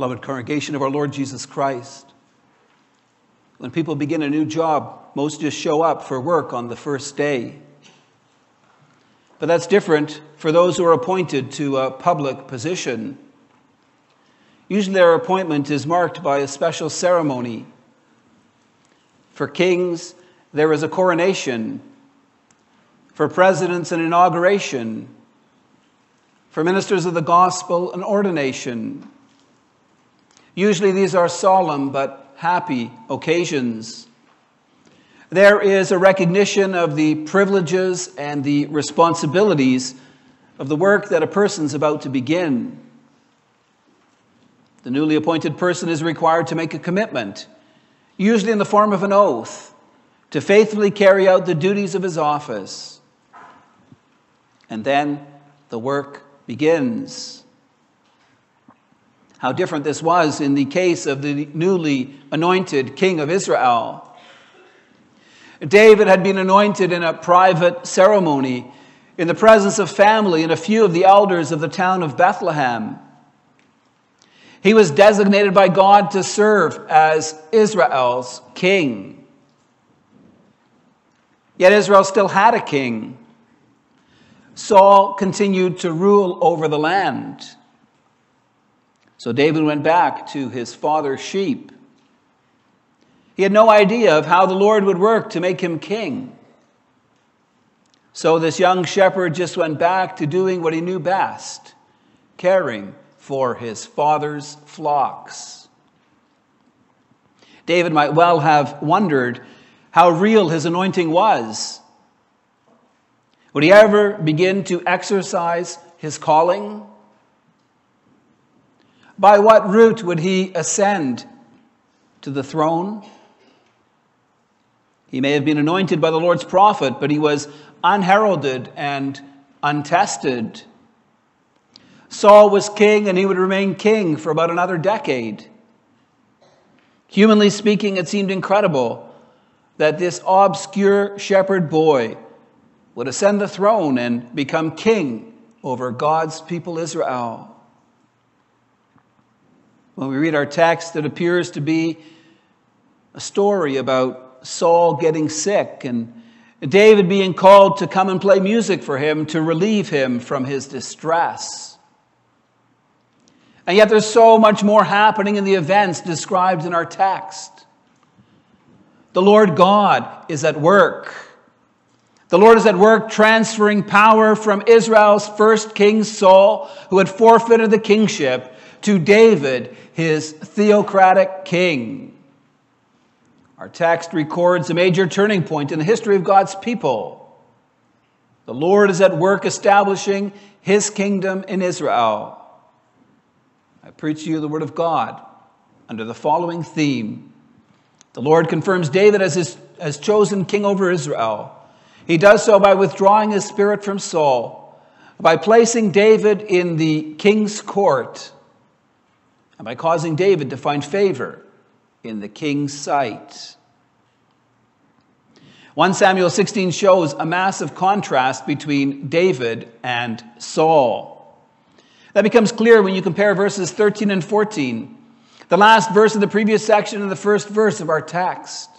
Beloved congregation of our Lord Jesus Christ, when people begin a new job, most just show up for work on the first day. But that's different for those who are appointed to a public position. Usually, their appointment is marked by a special ceremony. For kings, there is a coronation. For presidents, an inauguration. For ministers of the gospel, an ordination. Usually, these are solemn but happy occasions. There is a recognition of the privileges and the responsibilities of the work that a person's about to begin. The newly appointed person is required to make a commitment, usually in the form of an oath, to faithfully carry out the duties of his office. And then the work begins. How different this was in the case of the newly anointed king of Israel. David had been anointed in a private ceremony in the presence of family and a few of the elders of the town of Bethlehem. He was designated by God to serve as Israel's king. Yet Israel still had a king. Saul continued to rule over the land. So David went back to his father's sheep. He had no idea of how the Lord would work to make him king. So this young shepherd just went back to doing what he knew best caring for his father's flocks. David might well have wondered how real his anointing was. Would he ever begin to exercise his calling? By what route would he ascend to the throne? He may have been anointed by the Lord's prophet, but he was unheralded and untested. Saul was king, and he would remain king for about another decade. Humanly speaking, it seemed incredible that this obscure shepherd boy would ascend the throne and become king over God's people Israel. When we read our text, it appears to be a story about Saul getting sick and David being called to come and play music for him to relieve him from his distress. And yet, there's so much more happening in the events described in our text. The Lord God is at work. The Lord is at work transferring power from Israel's first king Saul, who had forfeited the kingship, to David, his theocratic king. Our text records a major turning point in the history of God's people. The Lord is at work establishing his kingdom in Israel. I preach to you the word of God under the following theme. The Lord confirms David as his as chosen king over Israel. He does so by withdrawing his spirit from Saul, by placing David in the king's court and by causing David to find favor in the king's sight. 1 Samuel 16 shows a massive contrast between David and Saul. That becomes clear when you compare verses 13 and 14, the last verse of the previous section and the first verse of our text.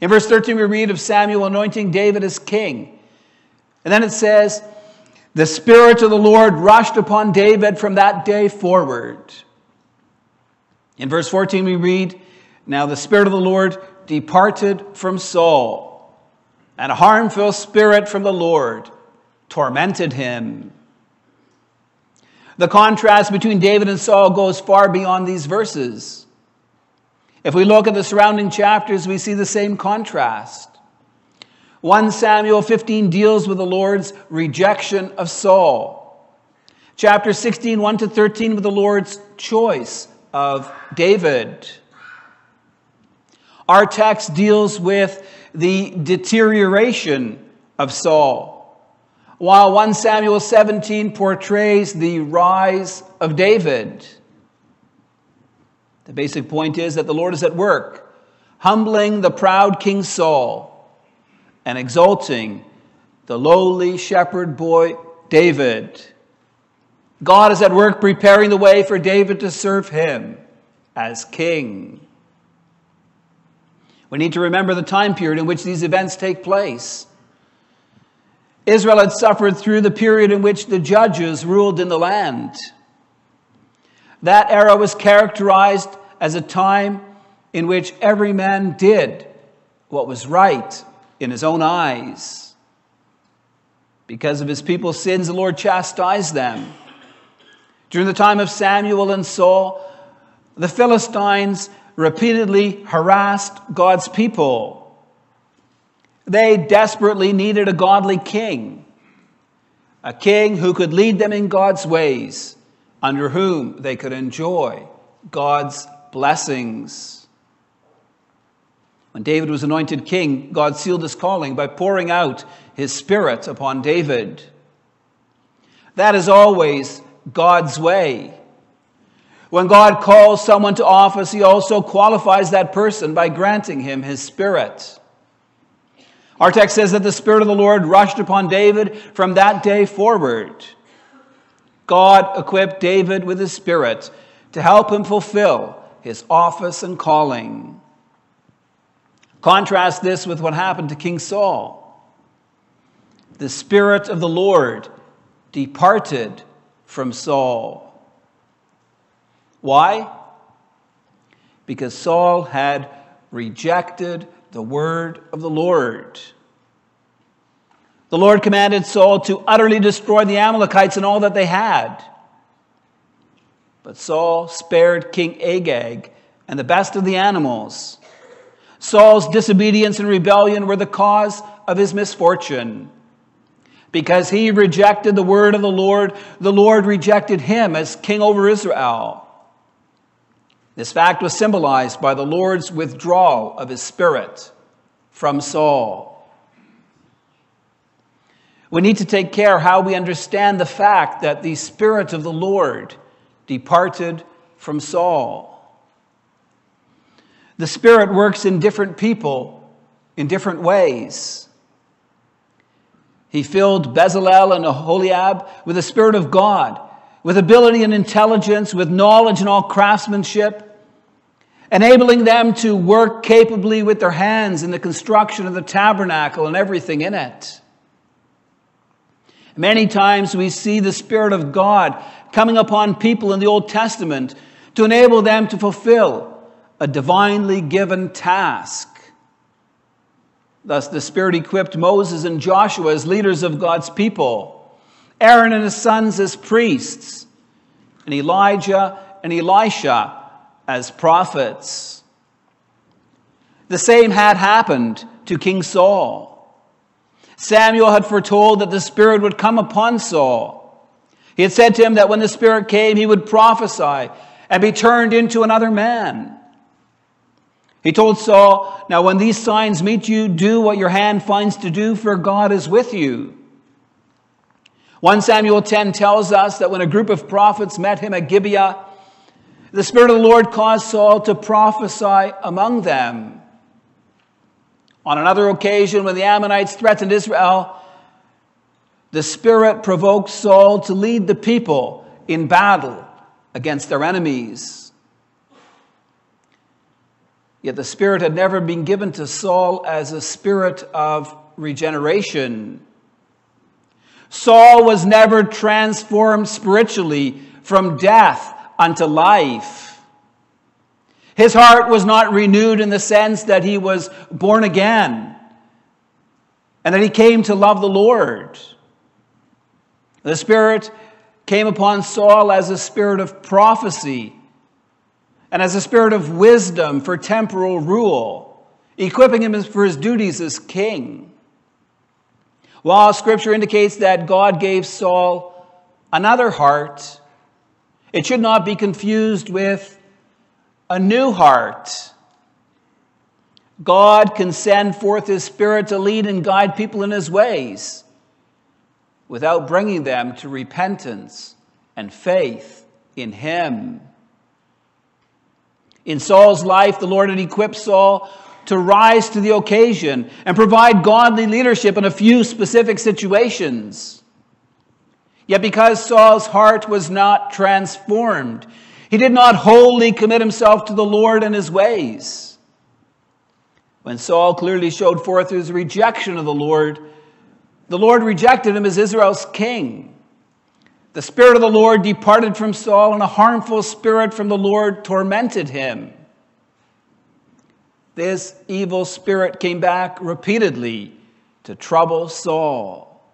In verse 13, we read of Samuel anointing David as king. And then it says, the Spirit of the Lord rushed upon David from that day forward. In verse 14, we read, Now the Spirit of the Lord departed from Saul, and a harmful spirit from the Lord tormented him. The contrast between David and Saul goes far beyond these verses. If we look at the surrounding chapters, we see the same contrast. 1 Samuel 15 deals with the Lord's rejection of Saul. Chapter 16, 1 to 13, with the Lord's choice of David. Our text deals with the deterioration of Saul, while 1 Samuel 17 portrays the rise of David. The basic point is that the Lord is at work, humbling the proud King Saul and exalting the lowly shepherd boy David. God is at work preparing the way for David to serve him as king. We need to remember the time period in which these events take place. Israel had suffered through the period in which the judges ruled in the land. That era was characterized as a time in which every man did what was right in his own eyes. Because of his people's sins, the Lord chastised them. During the time of Samuel and Saul, the Philistines repeatedly harassed God's people. They desperately needed a godly king, a king who could lead them in God's ways, under whom they could enjoy God's blessings. When David was anointed king, God sealed his calling by pouring out his spirit upon David. That is always God's way. When God calls someone to office, he also qualifies that person by granting him his spirit. Our text says that the Spirit of the Lord rushed upon David from that day forward. God equipped David with his Spirit to help him fulfill his office and calling. Contrast this with what happened to King Saul. The Spirit of the Lord departed from Saul. Why? Because Saul had rejected the word of the Lord. The Lord commanded Saul to utterly destroy the Amalekites and all that they had. But Saul spared King Agag and the best of the animals. Saul's disobedience and rebellion were the cause of his misfortune. Because he rejected the word of the Lord, the Lord rejected him as king over Israel. This fact was symbolized by the Lord's withdrawal of his spirit from Saul. We need to take care how we understand the fact that the Spirit of the Lord departed from Saul. The Spirit works in different people in different ways. He filled Bezalel and Aholiab with the Spirit of God, with ability and intelligence, with knowledge and all craftsmanship enabling them to work capably with their hands in the construction of the tabernacle and everything in it. Many times we see the Spirit of God coming upon people in the Old Testament to enable them to fulfill a divinely given task. Thus, the Spirit equipped Moses and Joshua as leaders of God's people, Aaron and his sons as priests, and Elijah and Elisha as prophets. The same had happened to King Saul. Samuel had foretold that the Spirit would come upon Saul. He had said to him that when the Spirit came, he would prophesy and be turned into another man. He told Saul, Now, when these signs meet you, do what your hand finds to do, for God is with you. 1 Samuel 10 tells us that when a group of prophets met him at Gibeah, the Spirit of the Lord caused Saul to prophesy among them. On another occasion, when the Ammonites threatened Israel, the Spirit provoked Saul to lead the people in battle against their enemies. Yet the Spirit had never been given to Saul as a spirit of regeneration. Saul was never transformed spiritually from death unto life. His heart was not renewed in the sense that he was born again and that he came to love the Lord. The Spirit came upon Saul as a spirit of prophecy and as a spirit of wisdom for temporal rule, equipping him for his duties as king. While Scripture indicates that God gave Saul another heart, it should not be confused with a new heart. God can send forth His Spirit to lead and guide people in His ways without bringing them to repentance and faith in Him. In Saul's life, the Lord had equipped Saul to rise to the occasion and provide godly leadership in a few specific situations. Yet because Saul's heart was not transformed, he did not wholly commit himself to the Lord and his ways. When Saul clearly showed forth his rejection of the Lord, the Lord rejected him as Israel's king. The Spirit of the Lord departed from Saul, and a harmful spirit from the Lord tormented him. This evil spirit came back repeatedly to trouble Saul.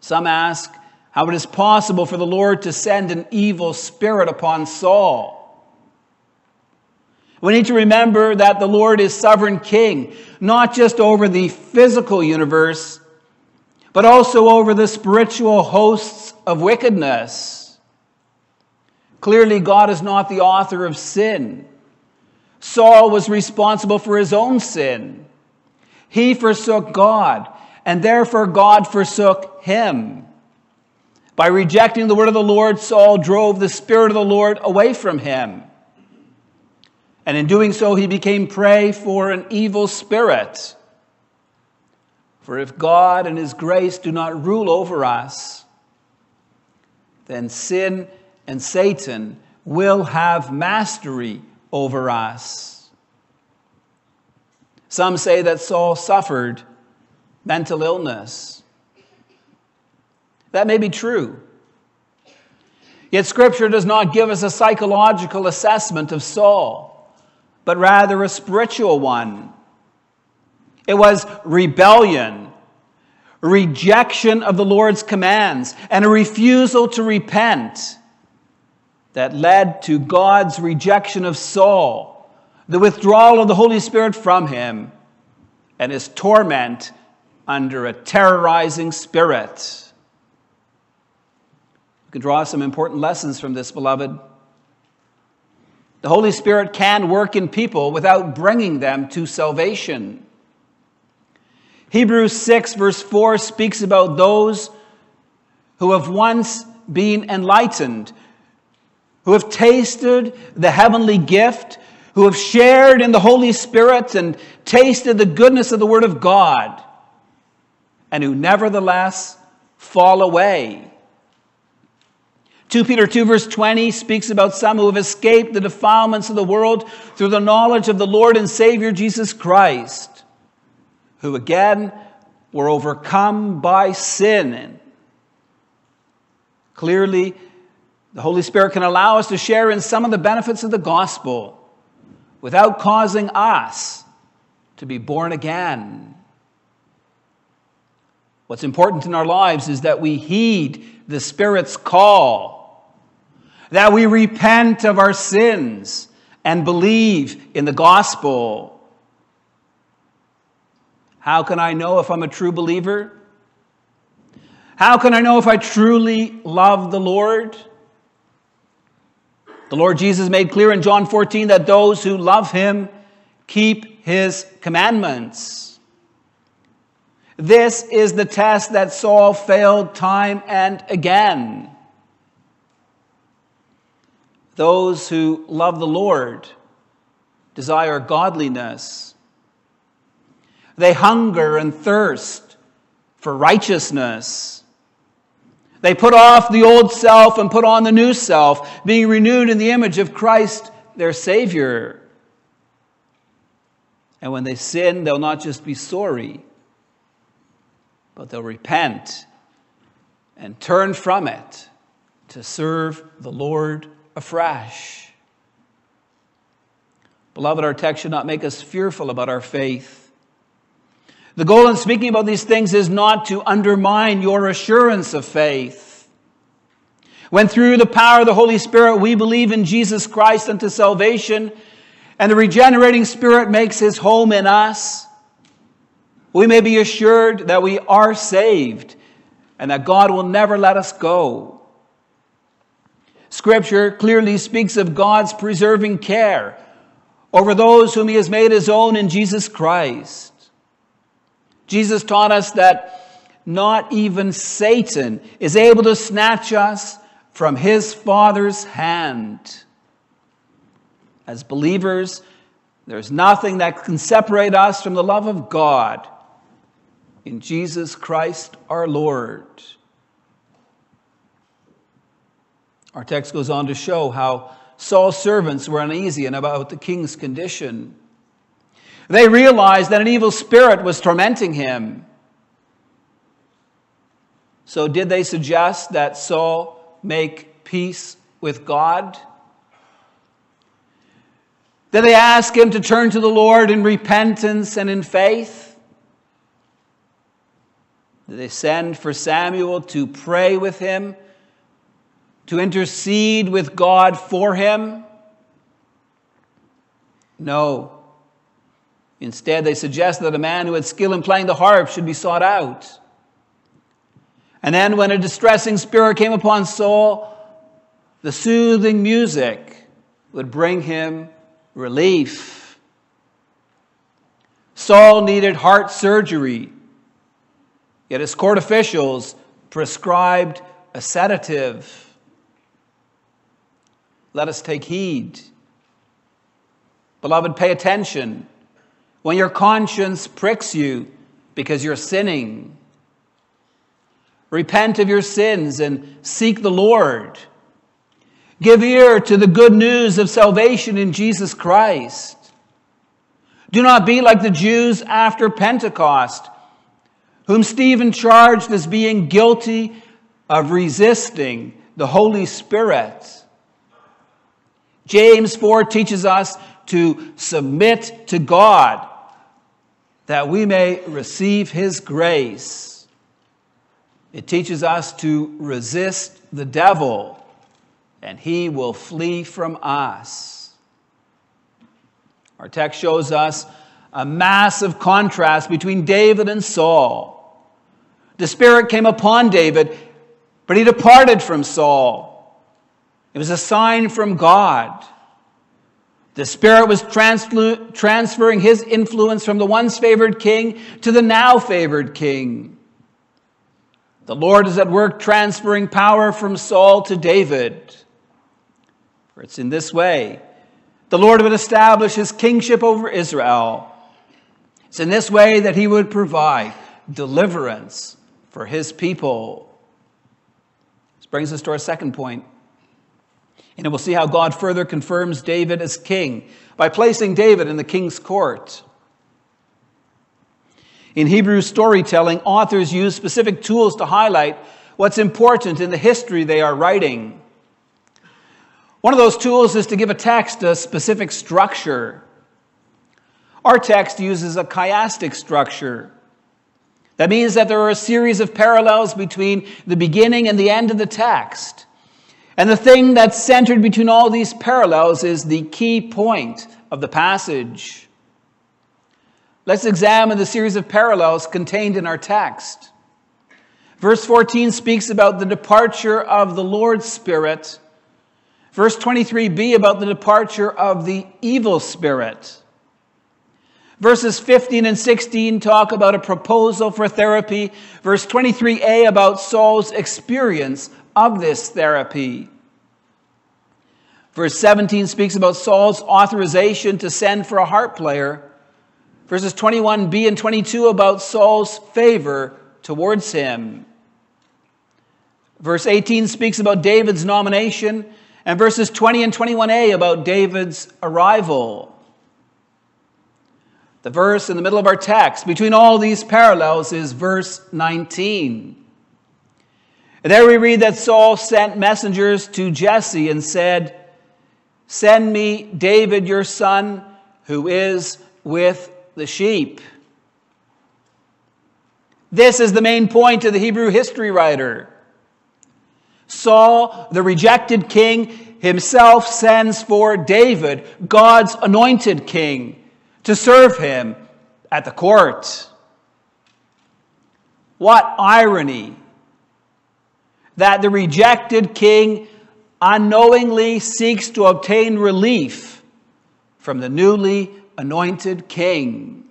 Some ask how it is possible for the Lord to send an evil spirit upon Saul. We need to remember that the Lord is sovereign king, not just over the physical universe, but also over the spiritual hosts of wickedness. Clearly, God is not the author of sin. Saul was responsible for his own sin. He forsook God, and therefore God forsook him. By rejecting the word of the Lord, Saul drove the Spirit of the Lord away from him. And in doing so, he became prey for an evil spirit. For if God and his grace do not rule over us, then sin and Satan will have mastery over us. Some say that Saul suffered mental illness. That may be true. Yet Scripture does not give us a psychological assessment of Saul, but rather a spiritual one. It was rebellion, rejection of the Lord's commands, and a refusal to repent that led to God's rejection of Saul, the withdrawal of the Holy Spirit from him, and his torment under a terrorizing spirit. We can draw some important lessons from this, beloved. The Holy Spirit can work in people without bringing them to salvation. Hebrews 6, verse 4 speaks about those who have once been enlightened, who have tasted the heavenly gift, who have shared in the Holy Spirit and tasted the goodness of the Word of God, and who nevertheless fall away. 2 Peter 2, verse 20 speaks about some who have escaped the defilements of the world through the knowledge of the Lord and Savior Jesus Christ, who again were overcome by sin. Clearly, the Holy Spirit can allow us to share in some of the benefits of the gospel without causing us to be born again. What's important in our lives is that we heed the Spirit's call, that we repent of our sins and believe in the gospel. How can I know if I'm a true believer? How can I know if I truly love the Lord? The Lord Jesus made clear in John 14 that those who love him keep his commandments. This is the test that Saul failed time and again. Those who love the Lord desire godliness. They hunger and thirst for righteousness. They put off the old self and put on the new self, being renewed in the image of Christ, their Savior. And when they sin, they'll not just be sorry, but they'll repent and turn from it to serve the Lord afresh. Beloved, our text should not make us fearful about our faith. The goal in speaking about these things is not to undermine your assurance of faith. When through the power of the Holy Spirit we believe in Jesus Christ unto salvation, and the regenerating Spirit makes his home in us, we may be assured that we are saved and that God will never let us go. Scripture clearly speaks of God's preserving care over those whom he has made his own in Jesus Christ. Jesus taught us that not even Satan is able to snatch us from his Father's hand. As believers, there's nothing that can separate us from the love of God in Jesus Christ our Lord. Our text goes on to show how Saul's servants were uneasy and about the king's condition. They realized that an evil spirit was tormenting him. So, did they suggest that Saul make peace with God? Did they ask him to turn to the Lord in repentance and in faith? Did they send for Samuel to pray with him, to intercede with God for him? No. Instead, they suggested that a man who had skill in playing the harp should be sought out. And then, when a distressing spirit came upon Saul, the soothing music would bring him relief. Saul needed heart surgery, yet his court officials prescribed a sedative. Let us take heed. Beloved, pay attention when your conscience pricks you because you're sinning. Repent of your sins and seek the Lord. Give ear to the good news of salvation in Jesus Christ. Do not be like the Jews after Pentecost, whom Stephen charged as being guilty of resisting the Holy Spirit. James 4 teaches us to submit to God that we may receive his grace. It teaches us to resist the devil, and he will flee from us. Our text shows us a massive contrast between David and Saul. The Spirit came upon David, but he departed from Saul. It was a sign from God. The Spirit was transferring his influence from the once favored king to the now favored king. The Lord is at work transferring power from Saul to David. For it's in this way the Lord would establish his kingship over Israel. It's in this way that he would provide deliverance for his people. This brings us to our second point. And we'll see how God further confirms David as king by placing David in the king's court. In Hebrew storytelling, authors use specific tools to highlight what's important in the history they are writing. One of those tools is to give a text a specific structure. Our text uses a chiastic structure. That means that there are a series of parallels between the beginning and the end of the text. And the thing that's centered between all these parallels is the key point of the passage. Let's examine the series of parallels contained in our text. Verse 14 speaks about the departure of the Lord's Spirit. Verse 23b about the departure of the evil spirit. Verses 15 and 16 talk about a proposal for therapy. Verse 23a about Saul's experience of this therapy. Verse 17 speaks about Saul's authorization to send for a harp player. Verses 21b and 22 about Saul's favor towards him. Verse 18 speaks about David's nomination, and verses 20 and 21a about David's arrival. The verse in the middle of our text, between all these parallels, is verse 19. There we read that Saul sent messengers to Jesse and said, Send me David, your son, who is with the sheep. This is the main point of the Hebrew history writer. Saul, the rejected king, himself sends for David, God's anointed king, to serve him at the court. What irony that the rejected king unknowingly seeks to obtain relief from the newly anointed king.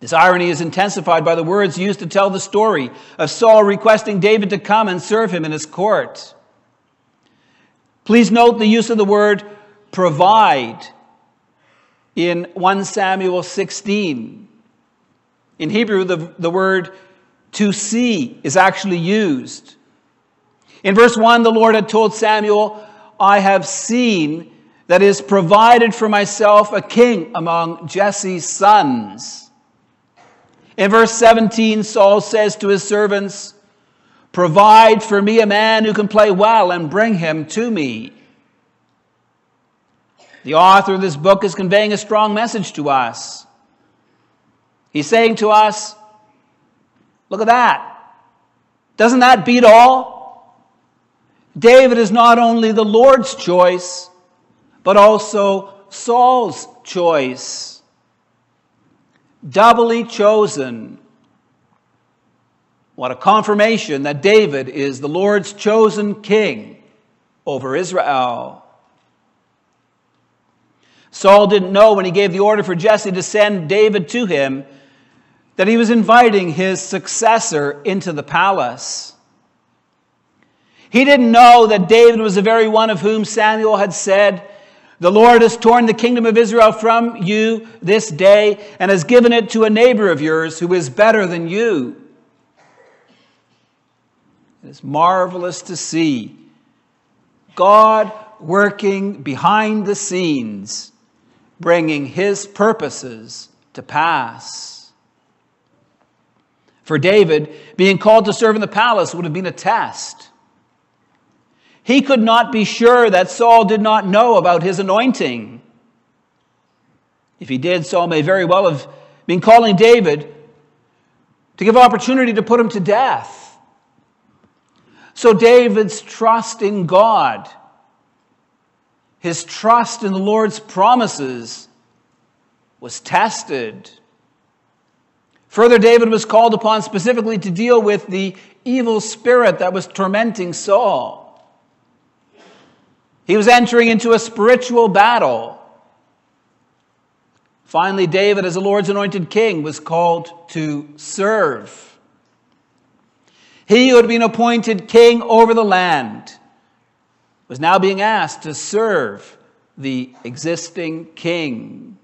This irony is intensified by the words used to tell the story of Saul requesting David to come and serve him in his court. Please note the use of the word provide in 1 Samuel 16. In Hebrew, the, the word to see is actually used. In verse 1, the Lord had told Samuel, I have seen that is provided for myself a king among Jesse's sons. In verse 17, Saul says to his servants, Provide for me a man who can play well and bring him to me. The author of this book is conveying a strong message to us. He's saying to us, Look at that. Doesn't that beat all? David is not only the Lord's choice, but also Saul's choice. Doubly chosen. What a confirmation that David is the Lord's chosen king over Israel. Saul didn't know when he gave the order for Jesse to send David to him that he was inviting his successor into the palace. He didn't know that David was the very one of whom Samuel had said, The Lord has torn the kingdom of Israel from you this day and has given it to a neighbor of yours who is better than you. It is marvelous to see God working behind the scenes, bringing his purposes to pass. For David, being called to serve in the palace would have been a test. He could not be sure that Saul did not know about his anointing. If he did, Saul may very well have been calling David to give opportunity to put him to death. So David's trust in God, his trust in the Lord's promises, was tested. Further, David was called upon specifically to deal with the evil spirit that was tormenting Saul. He was entering into a spiritual battle. Finally, David, as the Lord's anointed king, was called to serve. He who had been appointed king over the land was now being asked to serve the existing king.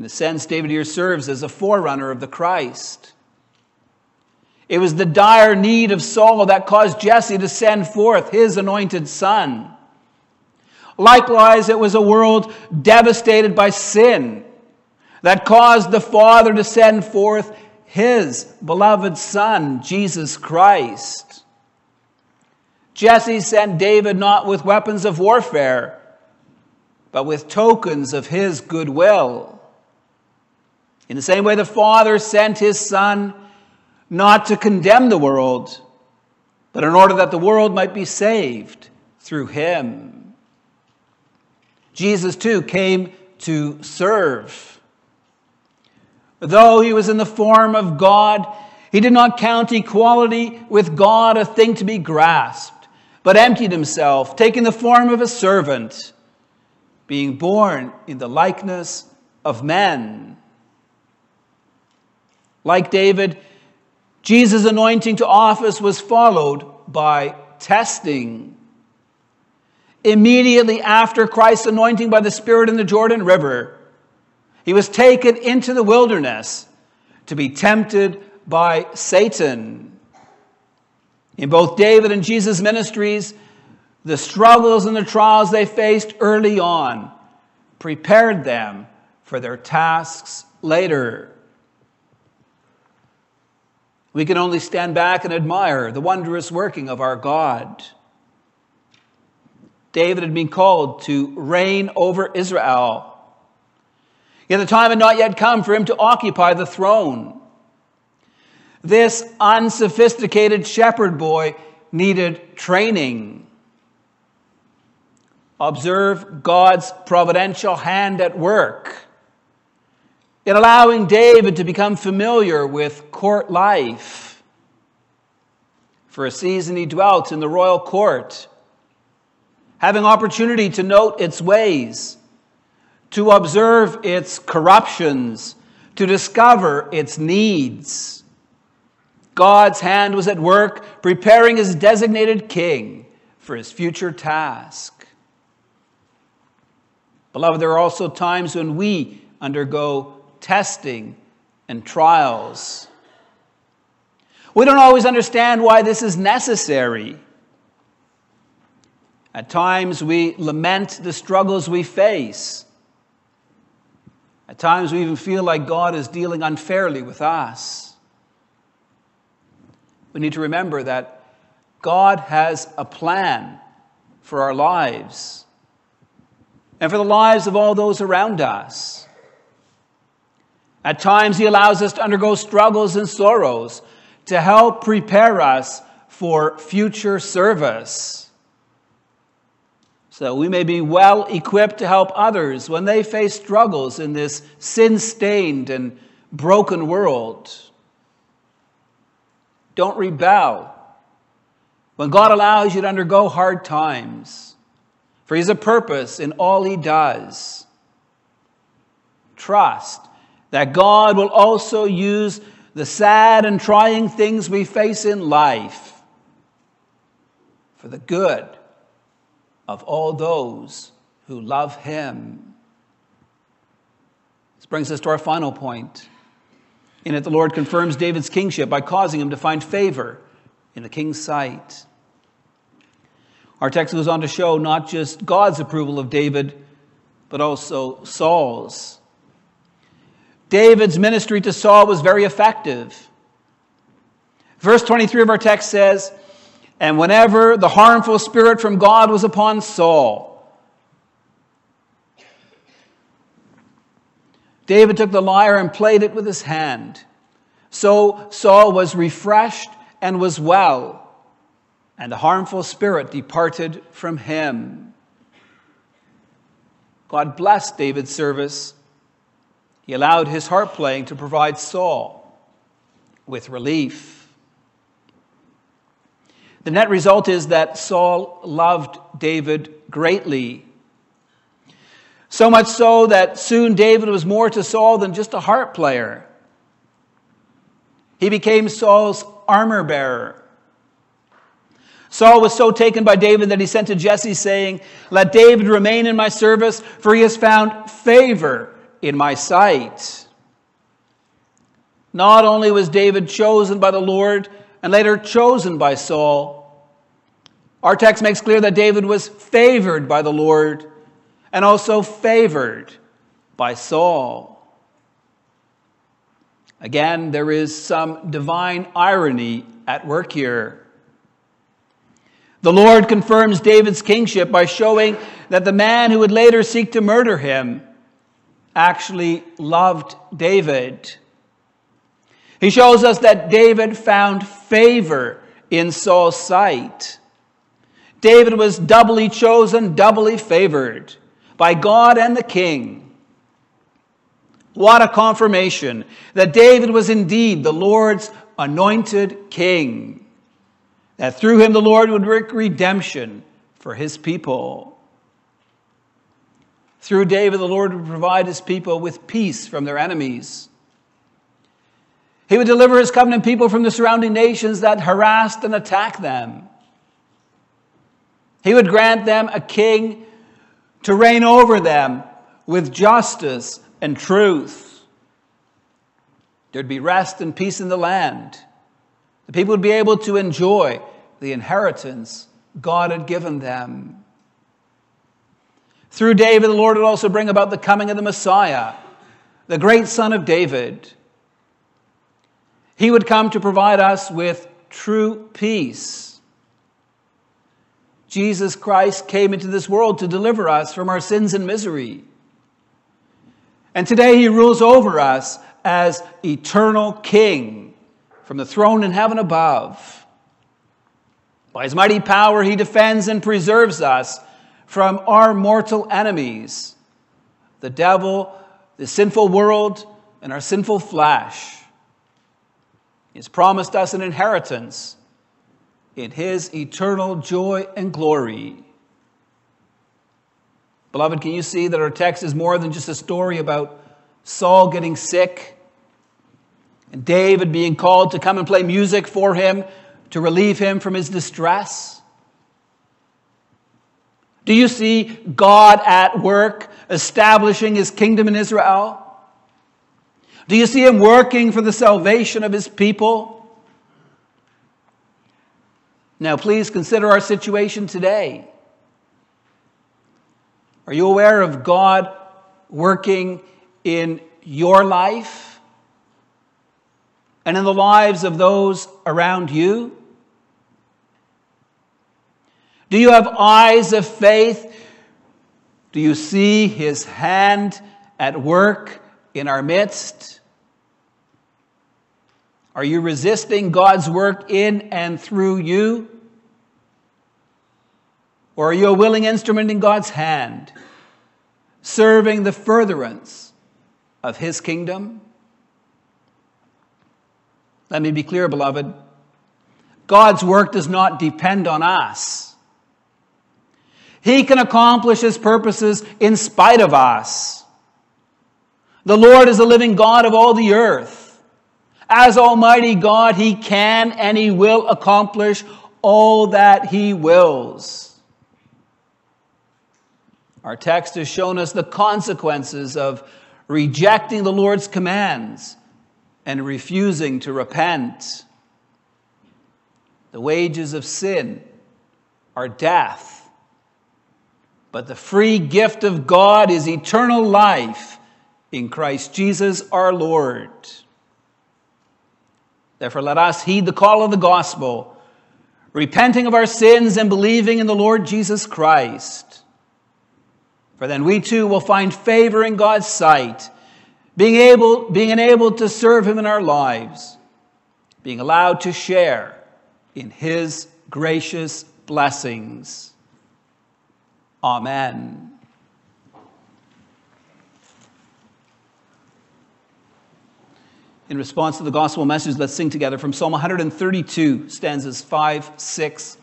In a sense, David here serves as a forerunner of the Christ. It was the dire need of Saul that caused Jesse to send forth his anointed son. Likewise, it was a world devastated by sin that caused the Father to send forth his beloved Son, Jesus Christ. Jesse sent David not with weapons of warfare, but with tokens of his goodwill. In the same way, the Father sent his Son not to condemn the world, but in order that the world might be saved through him. Jesus, too, came to serve. Though he was in the form of God, he did not count equality with God a thing to be grasped, but emptied himself, taking the form of a servant, being born in the likeness of men. Like David, Jesus' anointing to office was followed by testing. Immediately after Christ's anointing by the Spirit in the Jordan River, he was taken into the wilderness to be tempted by Satan. In both David and Jesus' ministries, the struggles and the trials they faced early on prepared them for their tasks later. We can only stand back and admire the wondrous working of our God. David had been called to reign over Israel Yet the time had not yet come for him to occupy the throne. This unsophisticated shepherd boy needed training. Observe God's providential hand at work in allowing David to become familiar with court life. For a season, he dwelt in the royal court, having opportunity to note its ways to observe its corruptions, to discover its needs. God's hand was at work preparing his designated king for his future task. Beloved, there are also times when we undergo testing and trials. We don't always understand why this is necessary. At times, we lament the struggles we face. At times, we even feel like God is dealing unfairly with us. We need to remember that God has a plan for our lives and for the lives of all those around us. At times, He allows us to undergo struggles and sorrows to help prepare us for future service so we may be well equipped to help others when they face struggles in this sin stained and broken world. Don't rebel when God allows you to undergo hard times, for He has a purpose in all He does. Trust that God will also use the sad and trying things we face in life for the good of all those who love him. This brings us to our final point. In it, the Lord confirms David's kingship by causing him to find favor in the king's sight. Our text goes on to show not just God's approval of David, but also Saul's. David's ministry to Saul was very effective. Verse 23 of our text says, and whenever the harmful spirit from God was upon Saul, David took the lyre and played it with his hand. So Saul was refreshed and was well, and the harmful spirit departed from him. God blessed David's service. He allowed his harp playing to provide Saul with relief. The net result is that Saul loved David greatly. So much so that soon David was more to Saul than just a harp player. He became Saul's armor bearer. Saul was so taken by David that he sent to Jesse, saying, Let David remain in my service, for he has found favor in my sight. Not only was David chosen by the Lord, and later chosen by Saul. Our text makes clear that David was favored by the Lord and also favored by Saul. Again, there is some divine irony at work here. The Lord confirms David's kingship by showing that the man who would later seek to murder him actually loved David. He shows us that David found favor in Saul's sight. David was doubly chosen, doubly favored by God and the king. What a confirmation that David was indeed the Lord's anointed king, that through him the Lord would work redemption for his people. Through David, the Lord would provide his people with peace from their enemies he would deliver his covenant people from the surrounding nations that harassed and attacked them. He would grant them a king to reign over them with justice and truth. There'd be rest and peace in the land. The people would be able to enjoy the inheritance God had given them. Through David, the Lord would also bring about the coming of the Messiah, the great son of David he would come to provide us with true peace. Jesus Christ came into this world to deliver us from our sins and misery. And today he rules over us as eternal King from the throne in heaven above. By his mighty power, he defends and preserves us from our mortal enemies the devil, the sinful world, and our sinful flesh. He's promised us an inheritance in His eternal joy and glory. Beloved, can you see that our text is more than just a story about Saul getting sick and David being called to come and play music for him to relieve him from his distress? Do you see God at work establishing his kingdom in Israel? Do you see him working for the salvation of his people? Now, please consider our situation today. Are you aware of God working in your life and in the lives of those around you? Do you have eyes of faith? Do you see his hand at work in our midst? Are you resisting God's work in and through you? Or are you a willing instrument in God's hand, serving the furtherance of his kingdom? Let me be clear, beloved. God's work does not depend on us. He can accomplish his purposes in spite of us. The Lord is the living God of all the earth. As Almighty God, he can and he will accomplish all that he wills. Our text has shown us the consequences of rejecting the Lord's commands and refusing to repent. The wages of sin are death, but the free gift of God is eternal life in Christ Jesus our Lord. Therefore, let us heed the call of the gospel, repenting of our sins and believing in the Lord Jesus Christ. For then we too will find favor in God's sight being able, being enabled to serve Him in our lives, being allowed to share in His gracious blessings. Amen. In response to the gospel message, let's sing together from Psalm 132, stanzas 5, 6,